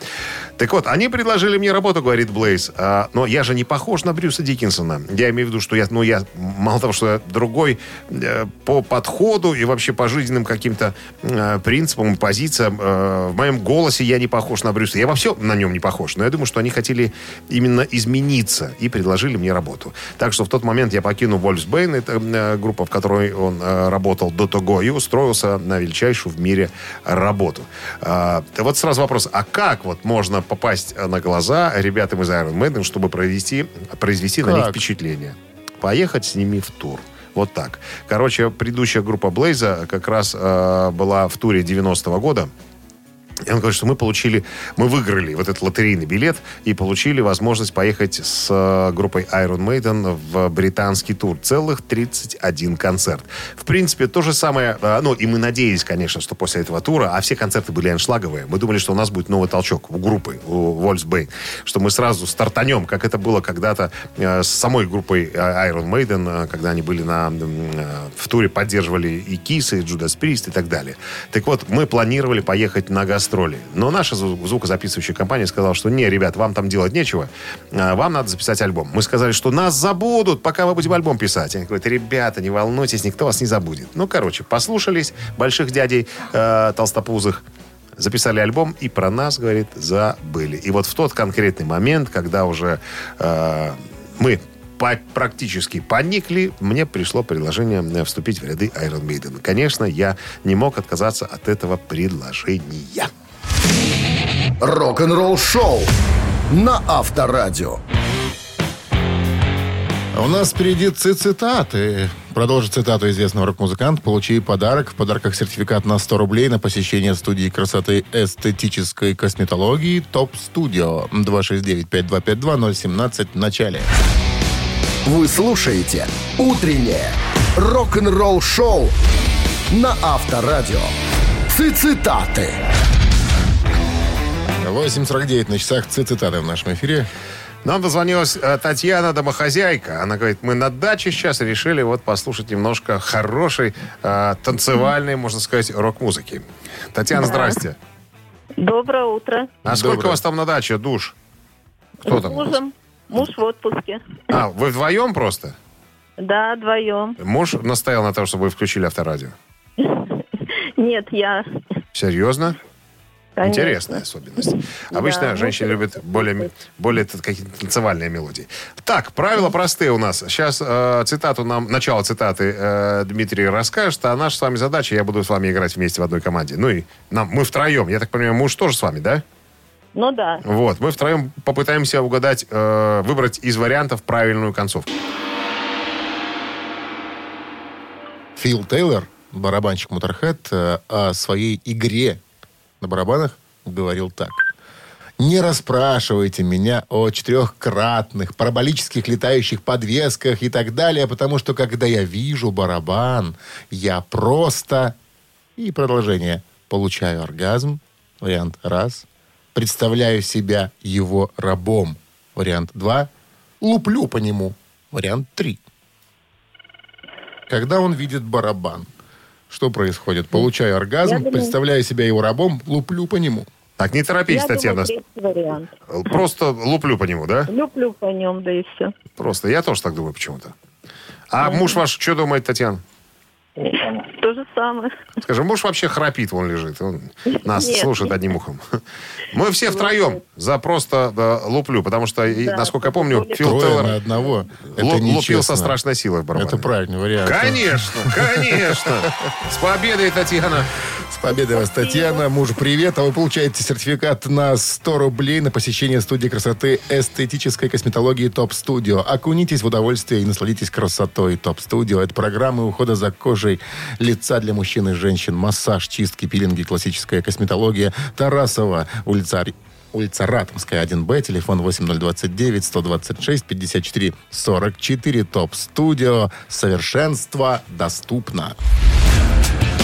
C: Так вот, они предложили мне работу, говорит Блейз. «А, но я же не похож на Брюса Диккенсона. Я имею в виду, что я, ну, я мало того, что я другой э, по подходу и вообще по жизненным каким-то э, принципам позициям. э, в моем голосе я не похож на Брюса. Я во всем на нем не похож. Но я думаю, что они хотели именно измениться и предложили мне работу. Так что в тот момент я покинул Wolfsbane, это э, группа, в которой он э, работал до того, и устроился на величайшую в мире работу. А, вот сразу вопрос, а как вот можно попасть на глаза ребятам из Iron Maiden, чтобы провести, произвести на них
B: Как?
C: впечатление? Поехать с ними в тур. Вот так. Короче, предыдущая группа Блейза как раз э, была в туре 90-го года. И он говорит, что мы получили, мы выиграли вот этот лотерейный билет и получили возможность поехать с э, группой Iron Maiden в британский тур. Целых 31 концерт. В принципе, то же самое, э, ну, и мы надеялись, конечно, что после этого тура, а все концерты были аншлаговые, мы думали, что у нас будет новый толчок у группы, у Wolfsbane, что мы сразу стартанем, как это было когда-то э, с самой группой Iron Maiden, когда они были на, в туре, поддерживали и Kiss, и Judas Priest и так далее. Так вот, мы планировали поехать на гастроли. Но наша зву- звукозаписывающая компания сказала, что не, ребят, вам там делать нечего, а, вам надо записать альбом. Мы сказали, что нас забудут, пока мы будем альбом писать. Они говорят, ребята, не волнуйтесь, никто вас не забудет. Ну, короче, послушались больших дядей э, толстопузых, записали альбом и про нас, говорит, забыли. И вот в тот конкретный момент, когда уже э, мы практически поникли, мне пришло предложение э, вступить в ряды Iron Maiden. Конечно, я не мог отказаться от этого предложения.
I: Рок-н-ролл шоу на Авторадио.
B: У нас впереди ци- цитаты. Продолжи цитату известного рок-музыканта. Получи подарок. В подарках сертификат на 100 рублей на посещение студии красоты эстетической косметологии ТОП Студио. 269-5252-017 в начале.
I: Вы слушаете «Утреннее рок-н-ролл шоу» на Авторадио. Цитаты.
B: 8.49 на часах ци- цитаты в нашем эфире.
C: Нам дозвонилась э, Татьяна, домохозяйка. Она говорит, мы на даче сейчас решили вот послушать немножко хорошей, э, танцевальной, можно сказать, рок-музыки. Татьяна, здрасте.
F: Доброе утро.
C: А сколько
B: Доброе.
C: у вас там на даче, душ? Кто
F: С
C: там?
F: мужем. Муж в отпуске.
C: А, вы вдвоем просто?
F: Да, вдвоем.
C: Муж настоял на том, чтобы вы включили авторадио.
F: Нет, я.
C: Серьезно?
F: Конечно.
C: Интересная особенность. Обычно
F: Да,
C: женщины
F: ну,
C: любят более, более какие-то танцевальные мелодии. Так, правила простые у нас. Сейчас э, цитату нам, начало цитаты э, Дмитрий расскажет, а наша с вами задача, я буду с вами играть вместе в одной команде. Ну и нам, мы втроем, я так понимаю, муж тоже с вами, да?
F: Ну да.
C: Вот, мы втроем попытаемся угадать, э, выбрать из вариантов правильную концовку.
B: Фил Тейлор, барабанщик Motorhead, э, о своей игре на барабанах говорил так. Не расспрашивайте меня о четырехкратных параболических летающих подвесках и так далее, потому что когда я вижу барабан, я просто... И продолжение. Получаю оргазм. Вариант раз. Представляю себя его рабом. Вариант два. Луплю по нему. Вариант три. Когда он видит барабан, что происходит? Получаю оргазм,
F: думаю-
B: представляю себя его рабом, луплю по нему.
C: Так, не торопитесь,
F: я
C: Татьяна.
F: думаю.
C: Просто луплю по нему, да?
F: Люблю по нем, да и все.
C: Просто. Я тоже так думаю почему-то. А муж ваш что думает, Татьяна?
F: То же самое.
C: Скажи, муж вообще храпит, он лежит. Он нас
F: Нет.
C: слушает одним ухом. Мы все втроем за просто да, луплю, потому что, и,
F: Да,
C: насколько я помню, Фил
B: Трое
C: Тейлор
B: на одного. Это
C: лу- лупил
B: нечестно.
C: со страшной силой в барабан.
B: Это правильный вариант.
C: Конечно, конечно. С победой, Татьяна.
B: С победой вас, Татьяна. Муж, привет. А вы получаете сертификат на 100 рублей на посещение студии красоты эстетической косметологии ТОП Студио. Окунитесь в удовольствие и насладитесь красотой ТОП Студио. Это программы ухода за кожей лица для мужчин и женщин. Массаж, чистки, пилинги, классическая косметология. Тарасова, улица Улица Ратомская, 1Б, телефон 8029-126-54-44, ТОП-студио. Совершенство доступно.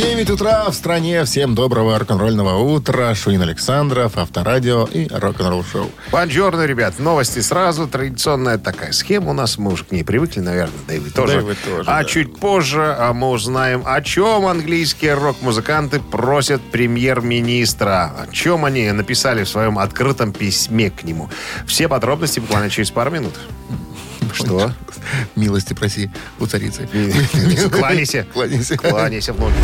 B: 9 утра в стране. Всем доброго рок-н-ролльного утра. Шунин Александров, Авторадио и рок-н-ролл шоу.
C: Бонжорно, ребят. Новости сразу. Традиционная такая схема у нас. Мы уже к ней привыкли, наверное. Да и вы тоже.
B: Да и вы тоже,
C: а
B: да.
C: чуть позже а мы узнаем, о чем английские рок-музыканты просят премьер-министра. О чем они написали в своем открытом письме к нему. Все подробности буквально через пару минут. Что?
B: Милости проси у царицы.
C: Кланяйся.
B: Кланяйся.
C: Кланяйся в ноги.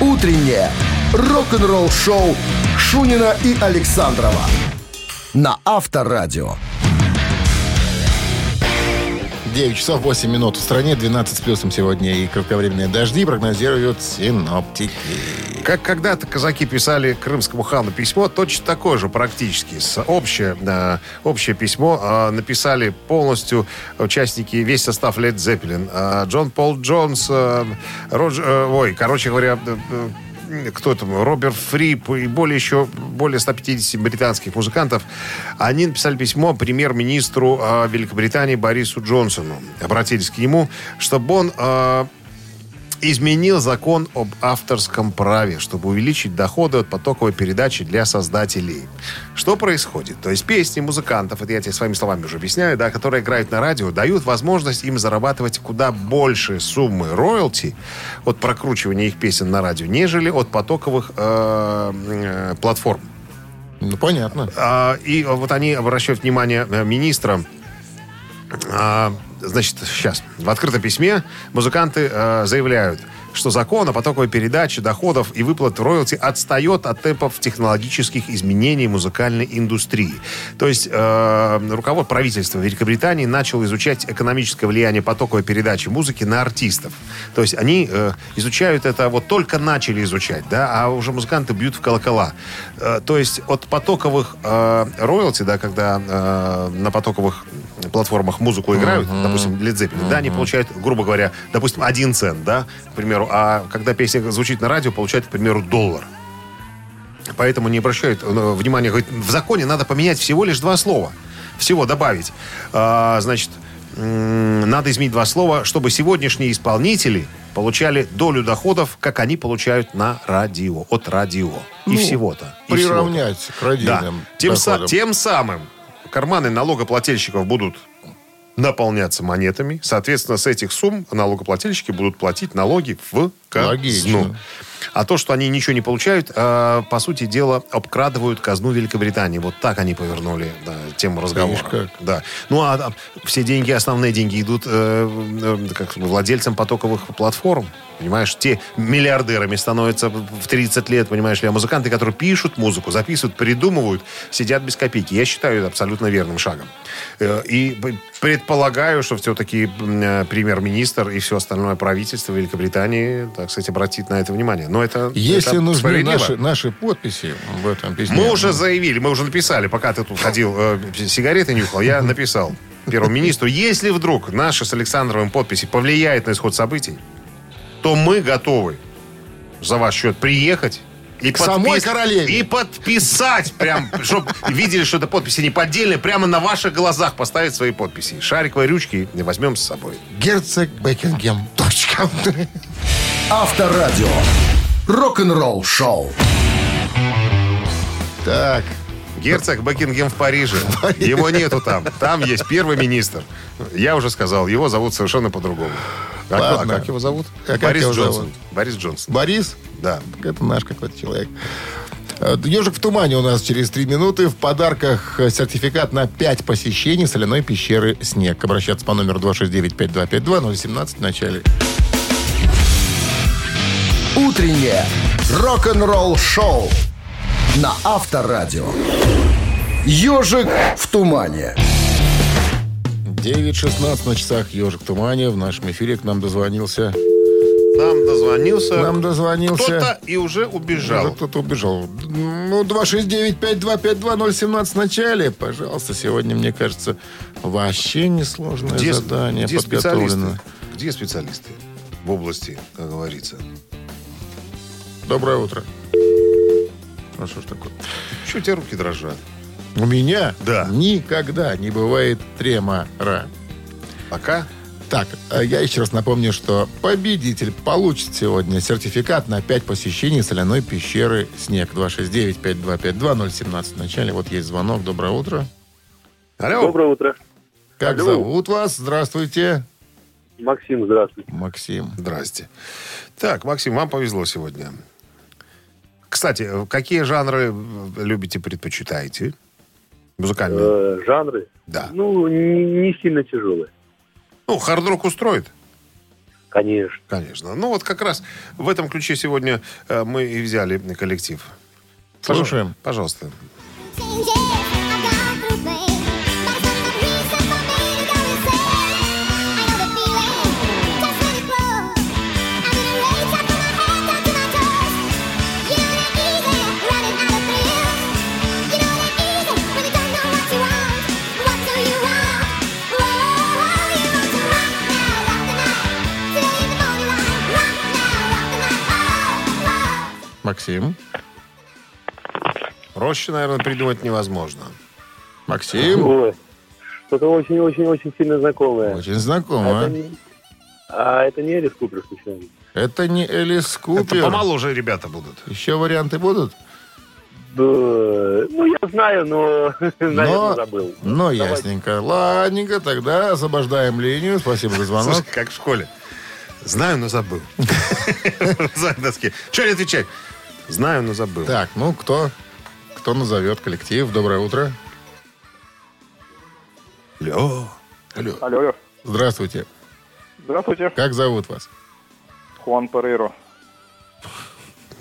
I: «Утреннее рок-н-ролл-шоу» Шунина и Александрова на Авторадио.
B: 9 часов 8 минут. В стране 12 с плюсом сегодня и кратковременные дожди прогнозируют синоптики.
C: Как когда-то казаки писали крымскому хану письмо, точно такое же практически. Общее, э, общее письмо э, написали полностью участники, весь состав Led Zeppelin. Э, Джон Пол Джонс, э, Родж- э, ой, короче говоря, э, э, кто там, Роберт Фрип и более еще более 150 британских музыкантов, они написали письмо премьер-министру э, Великобритании Борису Джонсону. Обратились к нему, чтобы он э, изменил закон об авторском праве, чтобы увеличить доходы от потоковой передачи для создателей. Что происходит? То есть песни музыкантов, это я тебе своими словами уже объясняю, да, которые играют на радио, дают возможность им зарабатывать куда больше суммы роялти от прокручивания их песен на радио, нежели от потоковых э, э, платформ.
B: Ну, понятно.
C: А, и вот они обращают внимание э, министра. А, значит, сейчас. В открытом письме музыканты э, заявляют, что закон о потоковой передаче доходов и выплат роялти отстает от темпов технологических изменений музыкальной индустрии. То есть э, руководство правительства Великобритании начало изучать экономическое влияние потоковой передачи музыки на артистов. То есть они э, изучают это, вот только начали изучать, да, а уже музыканты бьют в колокола. Э, то есть от потоковых э, роялти, да, когда э, на потоковых платформах музыку играют, допустим, Led Zeppelin, да, они получают, грубо говоря, допустим, один цент, да, к примеру, а когда песня звучит на радио, получают, к примеру, доллар. Поэтому не обращают э, внимания. Говорит, в законе надо поменять всего лишь два слова. Всего добавить. А, значит, надо изменить два слова, чтобы сегодняшние исполнители получали долю доходов, как они получают на радио, от радио. И
B: Ну,
C: всего-то. и всего-то.
B: Приравнять к
C: Да.
B: родильным
C: Тем, са- тем самым карманы налогоплательщиков будут наполняться монетами. Соответственно, с этих сумм налогоплательщики будут платить налоги в
B: Логично.
C: А то, что они ничего не получают, э, по сути дела, обкрадывают казну Великобритании. Вот так они повернули да, тему разговора.
B: Как.
C: Да. Ну, а, а все деньги, основные деньги идут э, э, как владельцам потоковых платформ. Понимаешь, те миллиардерами становятся в 30 лет, понимаешь ли, а музыканты, которые пишут музыку, записывают, придумывают, сидят без копейки. Я считаю это абсолютно верным шагом. Э, И предполагаю, что все-таки э, премьер-министр и все остальное правительство Великобритании, так сказать, обратит на это внимание. Но это
B: Если
C: это
B: нужны наши, наши подписи в этом письме.
C: Мы уже заявили, мы уже написали, пока ты тут ходил, э, сигареты нюхал, я написал первому министру, если вдруг наши с Александровым подписи повлияет на исход событий, то мы готовы за ваш счет приехать и
B: К самой королеве.
C: И подписать, прям, чтобы видели, что это подписи не поддельные, прямо на ваших глазах поставить свои подписи. Шариковые ручки возьмем с собой.
B: Герцог Бекингем. Точка.
I: Авторадио. Рок-н-ролл шоу.
B: Так,
C: Герцог Бекингем в Париже. Его нету там. Там есть первый министр. Я уже сказал, его зовут совершенно по-другому. А, а
B: Ладно.
C: как его зовут?
B: А как
C: Борис
B: его
C: Джонсон.
B: зовут?
C: Борис Джонсон.
B: Борис?
C: Да.
B: Это наш какой-то человек. Э, Ежик в тумане у нас через три минуты. В подарках э, сертификат на 5 посещений соляной пещеры «Снег». Обращаться по номеру 269-5252-017 в начале.
I: Утреннее рок-н-ролл шоу на Авторадио. Ежик в тумане.
B: 9.16 на часах «Ежик в тумане». В нашем эфире к нам дозвонился.
C: Нам дозвонился.
B: Нам дозвонился.
C: Кто-то и уже
B: Уже
C: убежал.
B: кто-то убежал. Ну, 269-5252-017 в начале. Пожалуйста, сегодня, мне кажется, вообще несложное
C: Где,
B: задание
C: где
B: подготовлено.
C: специалисты? Где специалисты в области, как говорится?
B: Доброе утро. А что ж такое?
C: Что у тебя руки дрожат?
B: У меня
C: Да.
B: никогда не бывает тремора.
C: Пока?
B: Так, а я еще раз напомню, что победитель получит сегодня сертификат на 5 посещений соляной пещеры «Снег». 269-5252-017 в начале. Вот есть звонок. Доброе утро.
C: Алло.
G: Доброе утро.
B: Как
G: Алло.
B: зовут вас? Здравствуйте.
G: Максим, здравствуйте.
B: Максим.
C: Здрасте. Так, Максим, вам повезло сегодня. Кстати, какие жанры любите, предпочитаете? Музыкальные?
G: Э, жанры?
C: Да.
G: Ну, не, не сильно тяжелые.
C: Ну, хард-рок устроит?
G: Конечно.
C: Конечно. Ну, вот как раз в этом ключе сегодня э, мы и взяли коллектив.
B: Слушаем.
C: Пожалуйста.
B: Максим.
C: Проще, наверное, придумать невозможно.
B: Максим.
J: Ой, что-то очень-очень-очень сильно знакомое.
B: Очень
J: А
B: знакомо.
J: это не, а это не Элис Купер, случайно?
B: Это не Элис
C: Это
B: Купер.
C: помоложе ребята будут.
B: Еще варианты будут?
J: Ну, я знаю, но, наверное,
B: Но,
J: забыл.
B: но
J: Давайте.
B: ясненько. Ладненько, тогда освобождаем линию. Спасибо за звонок.
C: Слушай, как в школе. Знаю, но забыл. За доски. Че не отвечать? Знаю, но забыл.
B: Так, ну кто? Кто назовет коллектив? Доброе утро.
C: Алло.
B: Алло.
G: Алло, алло.
B: Здравствуйте.
G: Здравствуйте.
B: Как зовут вас?
G: Хуан Перейро.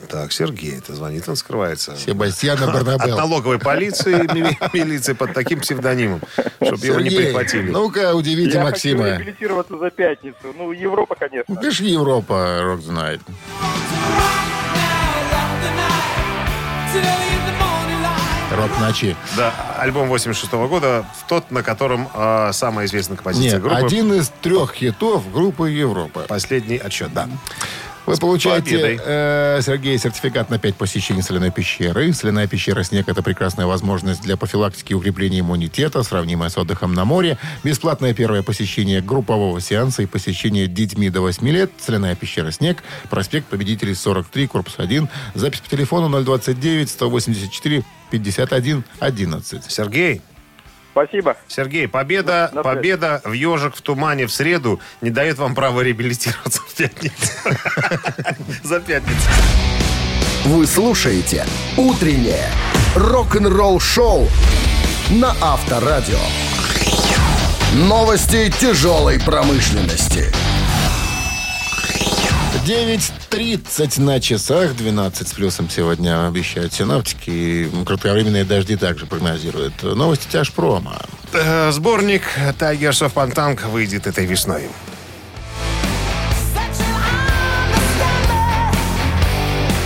C: Так, Сергей, это звонит, он скрывается.
B: Себастьяна
C: От
B: Барнабел.
C: налоговой полиции, ми- милиции под таким псевдонимом, чтобы его не прихватили.
B: ну-ка, удивите
G: Я
B: Максима.
G: хочу реабилитироваться за пятницу. Ну, Европа, конечно.
B: Ну, конечно, Европа рок знает. Рок ночи.
C: Да, альбом 86 года, тот, на котором э, самая известная композиция
B: Нет,
C: группы.
B: один из трех хитов группы Европа.
C: Последний отчет, да.
B: Вы получаете, э, Сергей, сертификат на 5 посещений соляной пещеры. Соляная пещера «Снег» — это прекрасная возможность для профилактики и укрепления иммунитета, сравнимая с отдыхом на море. Бесплатное первое посещение группового сеанса и посещение детьми до 8 лет. Соляная пещера «Снег», проспект Победителей 43, корпус 1. Запись по телефону 029 184 51 11.
C: Сергей,
G: Спасибо.
C: Сергей, победа,
G: На связи.
C: победа в ежик в тумане в среду не дает вам права реабилитироваться в пятницу. За пятницу.
I: Вы слушаете «Утреннее рок-н-ролл-шоу» на Авторадио. Новости тяжелой промышленности.
B: 9.30 на часах, 12 с плюсом сегодня обещают синаптики. И кратковременные дожди также прогнозируют. Новости тяжпрома.
C: Э, Сборник Tigers of Pantang выйдет этой весной.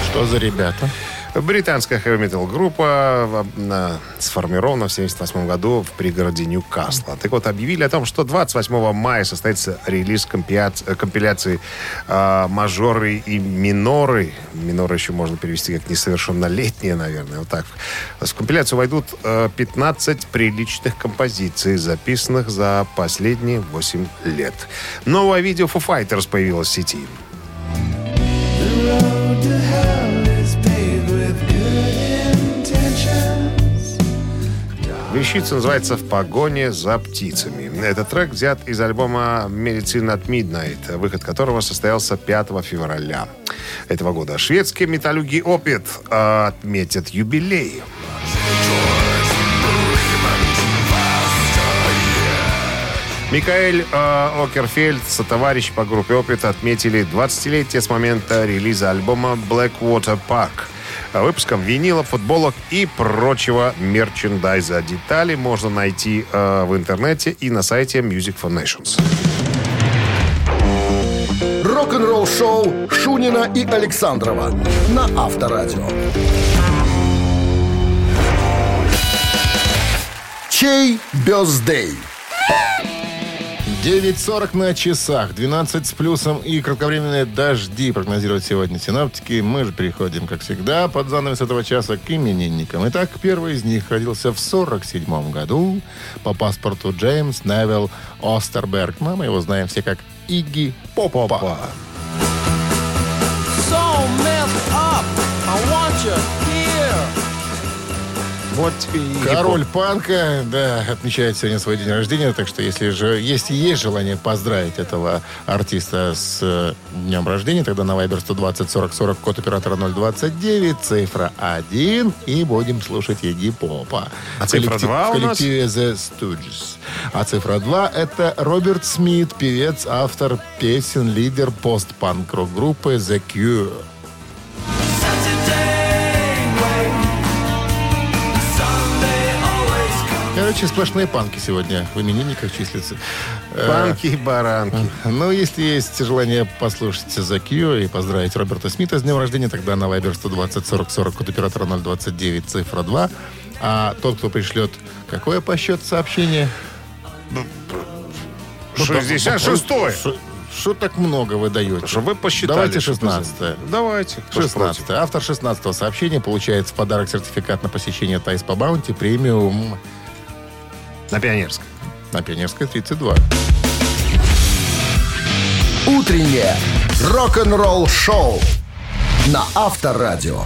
B: Что за ребята?
C: Британская хэви-метал группа э, сформирована в 1978 году в пригороде Ньюкасла. Так вот, объявили о том, что 28 мая состоится релиз компиляц- э, компиляции э, «Мажоры и миноры». Миноры еще можно перевести как несовершеннолетние, наверное. Вот так. В компиляцию войдут э, 15 приличных композиций, записанных за последние 8 лет. Новое видео Foo Fighters появилось в сети. Вещица называется «В погоне за птицами». Этот трек взят из альбома «Medicine at Midnight», выход которого состоялся 5 февраля этого года. Шведские металлюги «Опит» отметят юбилей. Микаэль э, Окерфельд, сотоварищ по группе «Опит» отметили 20-летие с момента релиза альбома «Blackwater Park». Выпуском винилов, футболок и прочего мерчендайза. Детали можно найти э, в интернете и на сайте Music for Nations.
I: Рок-н-ролл-шоу Шунина и Александрова на Авторадио. Чей бездей?
B: 9.40 на часах, 12 с плюсом и кратковременные дожди прогнозируют сегодня синаптики. Мы же переходим, как всегда, под занавес этого часа к именинникам. Итак, первый из них родился в 47 году по паспорту Джеймс Невилл Остерберг. Мы его знаем все как Игги Попа.
C: Вот и
B: Король панка, да, отмечает сегодня свой день рождения, так что если же если есть желание поздравить этого артиста с э, днем рождения, тогда на Viber 120 40 40 код оператора 029, цифра 1 и будем слушать Еги Попа.
C: А цифра
B: Коллектив-
C: два
B: в
C: у нас?
B: коллективе The Stooges. А цифра 2 это Роберт Смит, певец, автор песен, лидер постпанк рок группы The Cure. Короче, сплошные панки сегодня в именинниках числятся. Э,
C: Панки и баранки.
B: Ну, если есть желание послушать The Cure и поздравить Роберта Смита с днем рождения, тогда на Viber 120 40 40 код оператора 029 цифра 2. А тот, кто пришлет какое по счету сообщение?
C: 66
B: Ш- что так много вы даете?
C: Чтобы вы посчитали.
B: Давайте
C: что
B: 16
C: это- Давайте. кто ж
B: 16
C: против?
B: Автор 16 сообщения получает в подарок сертификат на посещение Тайс по Баунти премиум
C: На Пионерской.
B: на Пионерской 32.
I: Утреннее рок-н-ролл-шоу на Авторадио.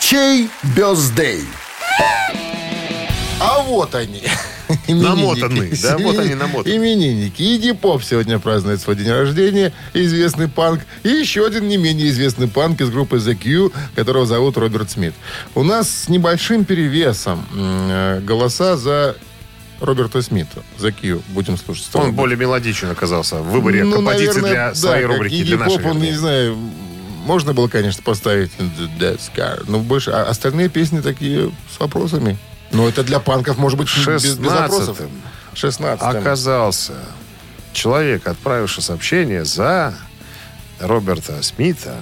I: Чей бездей?
B: А вот они.
C: Намотанные, да? Вот они намотанные.
B: Именинники. Иди Поп сегодня празднует свой день рождения. Известный панк. И еще один не менее известный панк из группы The Q, которого зовут Роберт Смит. У нас с небольшим перевесом э, голоса за Роберта Смита. The Q. Будем слушать.
C: Он более мелодичен оказался в выборе
B: Ну,
C: композиции
B: наверное,
C: для
B: да,
C: своей
B: как
C: рубрики, для нашей.
B: Pop, он, не знаю, можно было, конечно, поставить The Death Scar, но больше... А остальные песни такие с вопросами. Но это для панков, может быть, без, без вопросов.
C: 16-м
B: 16
C: оказался человек, отправивший сообщение за Роберта Смита,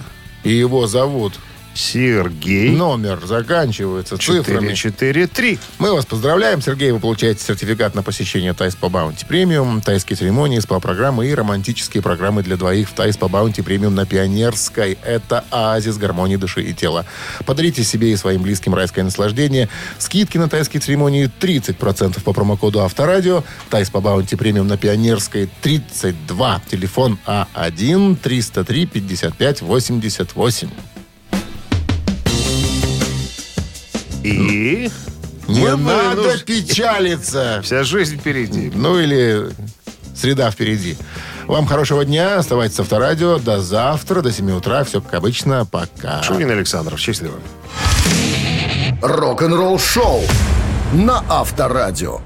B: И его зовут.
C: Сергей
B: Номер заканчивается цифрами.
C: 443.
B: Мы вас поздравляем, Сергей. Вы получаете сертификат на посещение Thai Spa Bounty Premium, тайские церемонии, СПА-программы и романтические программы для двоих в Thai Spa Bounty Premium на Пионерской. Это оазис гармонии души и тела. Подарите себе и своим близким райское наслаждение. Скидки на тайские церемонии 30% по промокоду Авторадио. Thai Spa Bounty Premium на Пионерской 32. Телефон А А1-303-55-88.
C: И
B: Не
C: мы
B: надо
C: вынужд-
B: печалиться.
C: Вся жизнь впереди.
B: Ну или среда впереди. Вам хорошего дня. Оставайтесь с Авторадио. До завтра, до 7 утра. Все как обычно. Пока.
C: Шунин Александров, счастливо.
I: Рок-н-ролл-шоу на Авторадио.